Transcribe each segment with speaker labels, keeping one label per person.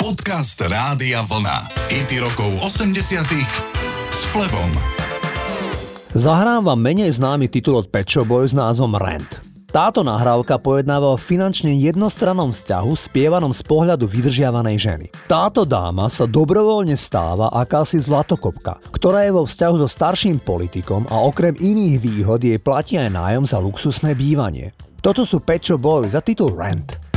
Speaker 1: Podcast Rádia Vlna. IT rokov 80 s Flebom.
Speaker 2: Zahrám vám menej známy titul od Pet Shop s názvom Rent. Táto nahrávka pojednáva o finančne jednostrannom vzťahu spievanom z pohľadu vydržiavanej ženy. Táto dáma sa dobrovoľne stáva akási zlatokopka, ktorá je vo vzťahu so starším politikom a okrem iných výhod jej platí aj nájom za luxusné bývanie. Toto sú Pet Shop za titul Rent.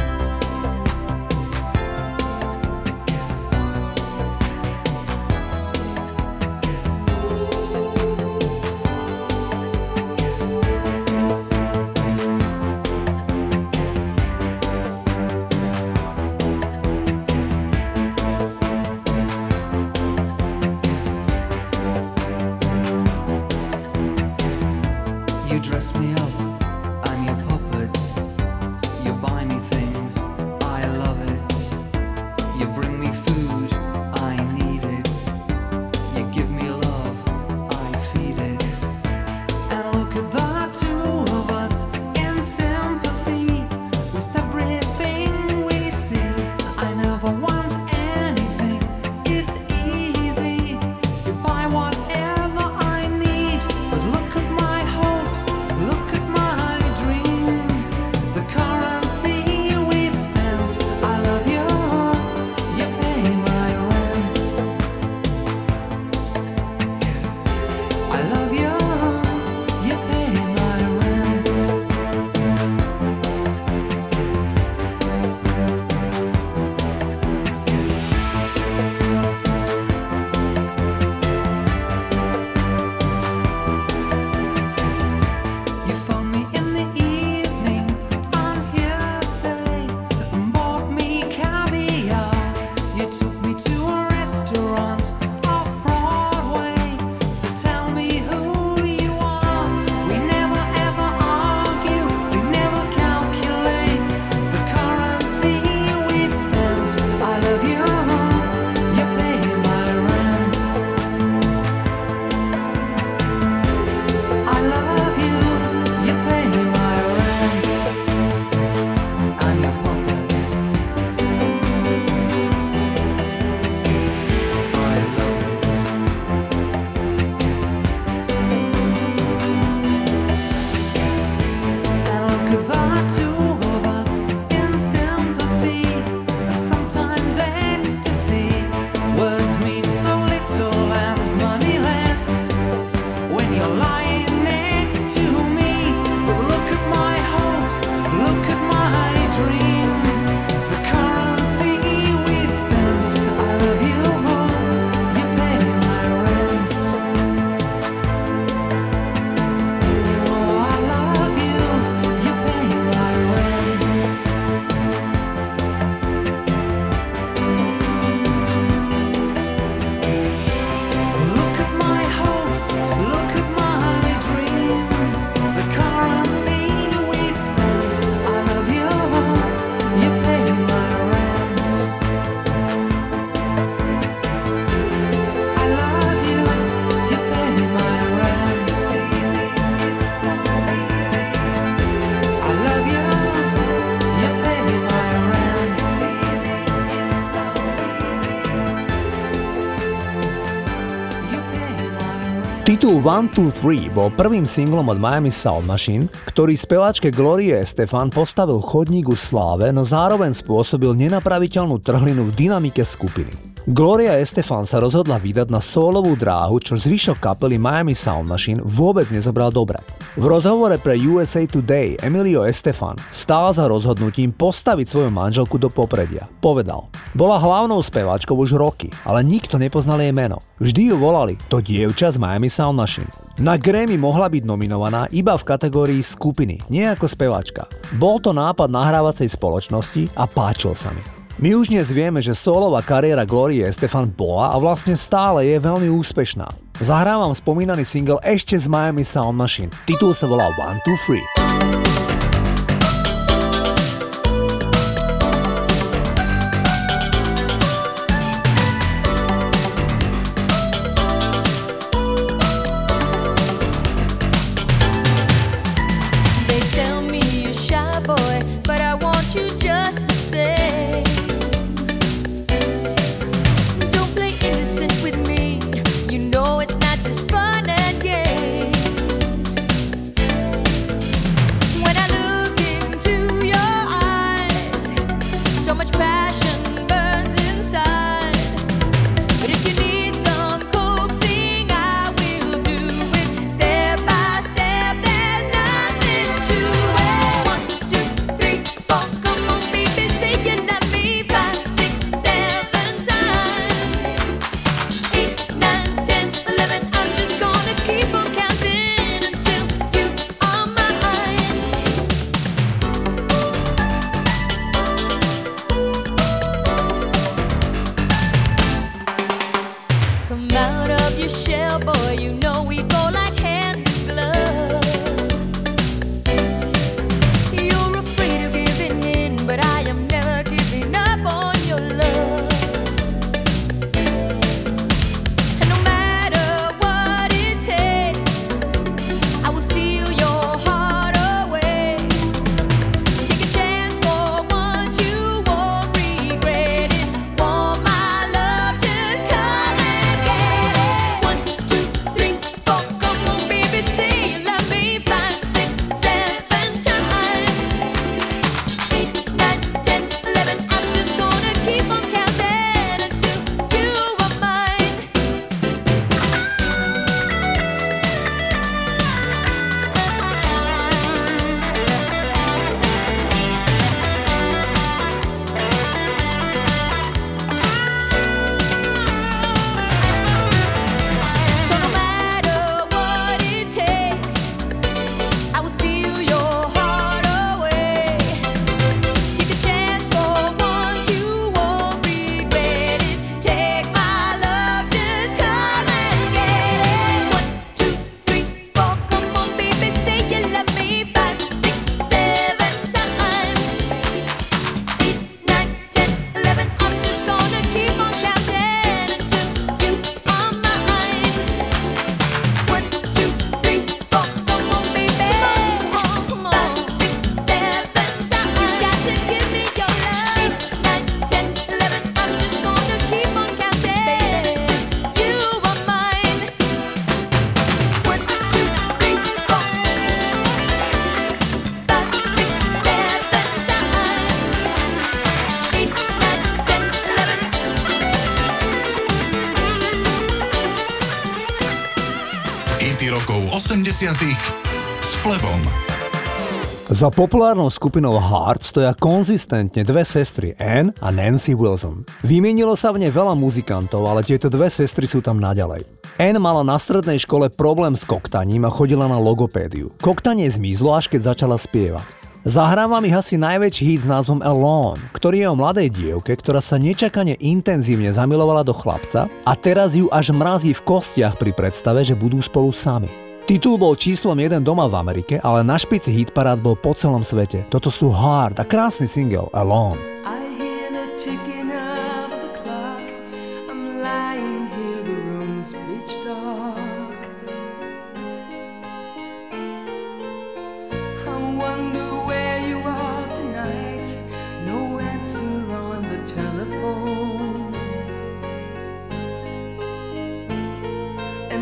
Speaker 2: One, Two, Three bol prvým singlom od Miami Sound Machine, ktorý speváčke Glorie Stefan postavil chodník u sláve, no zároveň spôsobil nenapraviteľnú trhlinu v dynamike skupiny. Gloria Estefan sa rozhodla vydať na solovú dráhu, čo zvyšok kapely Miami Sound Machine vôbec nezobral dobre. V rozhovore pre USA Today Emilio Estefan stál za rozhodnutím postaviť svoju manželku do popredia. Povedal, bola hlavnou speváčkou už roky, ale nikto nepoznal jej meno. Vždy ju volali to dievča z Miami Sound Machine. Na Grammy mohla byť nominovaná iba v kategórii skupiny, nie ako speváčka. Bol to nápad nahrávacej spoločnosti a páčil sa mi. My už dnes vieme, že solová kariéra Glorie Stefan bola a vlastne stále je veľmi úspešná. Zahrávam spomínaný single ešte z Miami Sound Machine. Titul sa volá One, Two, Three.
Speaker 1: Rokov 80 s Flebom.
Speaker 3: Za populárnou skupinou Heart stoja konzistentne dve sestry Anne a Nancy Wilson. Vymienilo sa v nej veľa muzikantov, ale tieto dve sestry sú tam naďalej. Anne mala na strednej škole problém s koktaním a chodila na logopédiu. Koktanie zmizlo, až keď začala spievať. Zahrávam ich asi najväčší hit s názvom Alone, ktorý je o mladej dievke, ktorá sa nečakane intenzívne zamilovala do chlapca a teraz ju až mrazí v kostiach pri predstave, že budú spolu sami. Titul bol číslom 1 doma v Amerike, ale na špici hitparád bol po celom svete. Toto sú hard a krásny single Alone.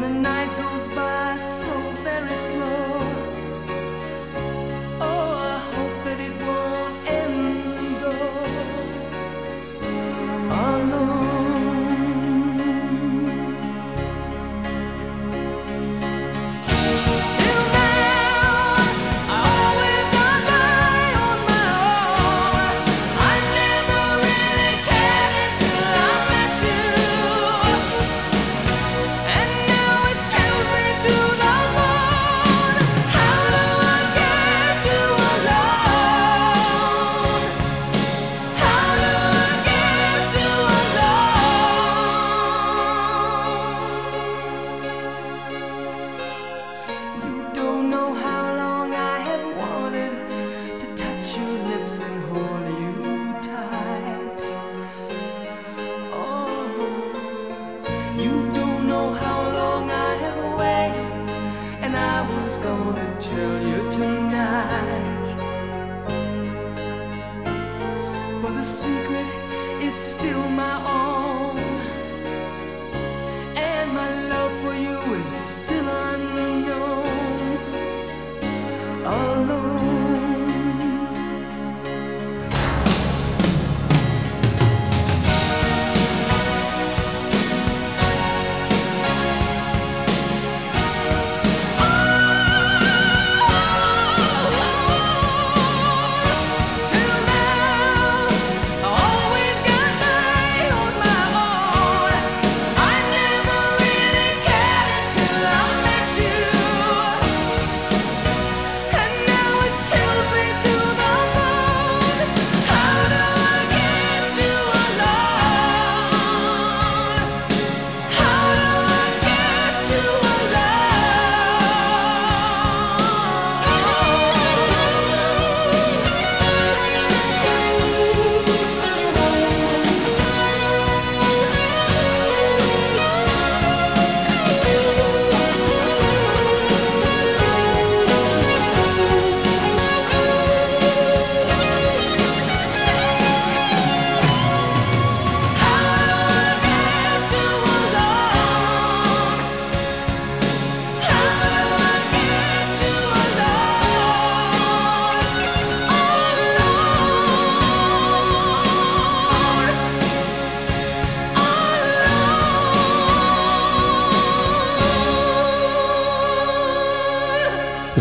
Speaker 3: the night. gonna tell you tonight. But the secret is still my own.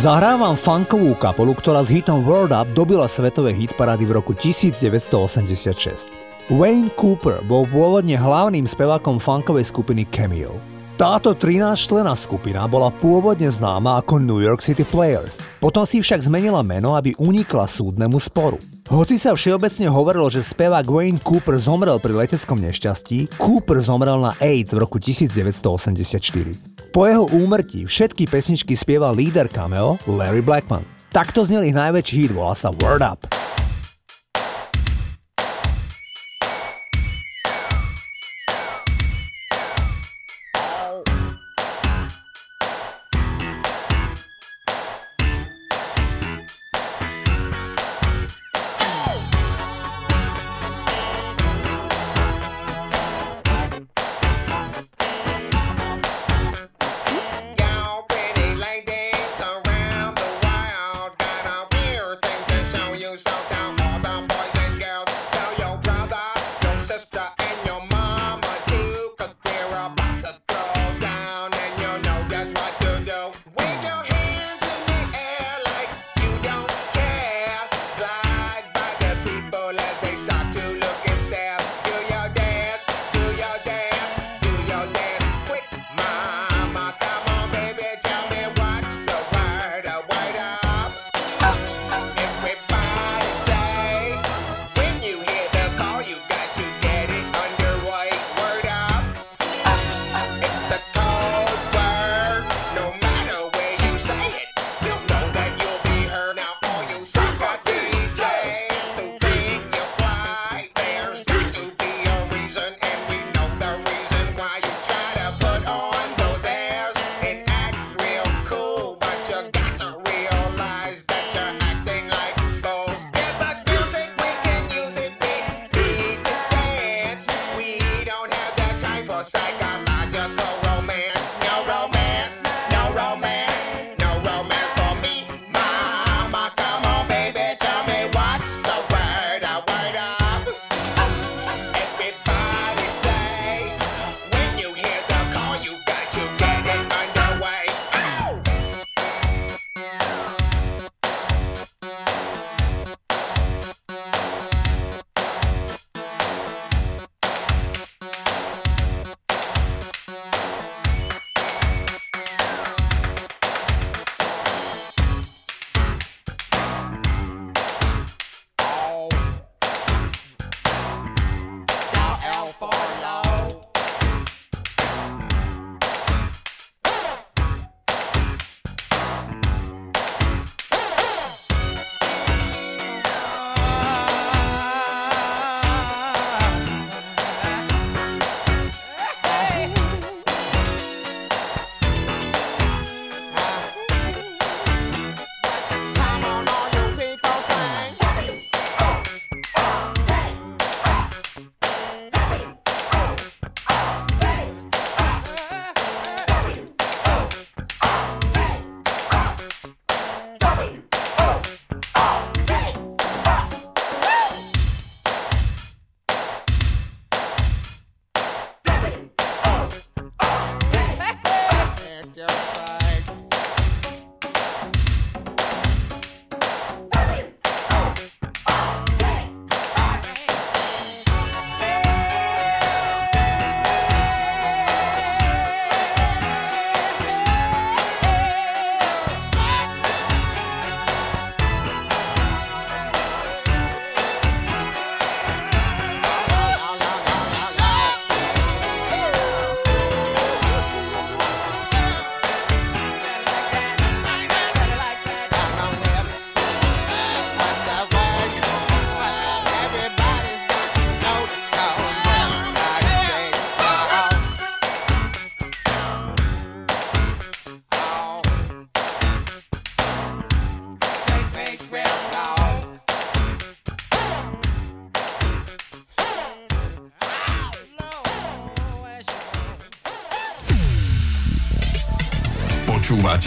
Speaker 3: Zahrávam funkovú kapelu, ktorá s hitom World Up dobila svetové hitparády v roku 1986. Wayne Cooper bol pôvodne hlavným spevákom funkovej skupiny Cameo. Táto 13-člená skupina bola pôvodne známa ako New York City Players. Potom si však zmenila meno, aby unikla súdnemu sporu. Hoci sa všeobecne hovorilo, že spevák Wayne Cooper zomrel pri leteckom nešťastí, Cooper zomrel na AIDS v roku 1984. Po jeho úmrtí všetky pesničky spieval líder cameo Larry Blackman. Takto znel ich najväčší hit, volá sa Word Up.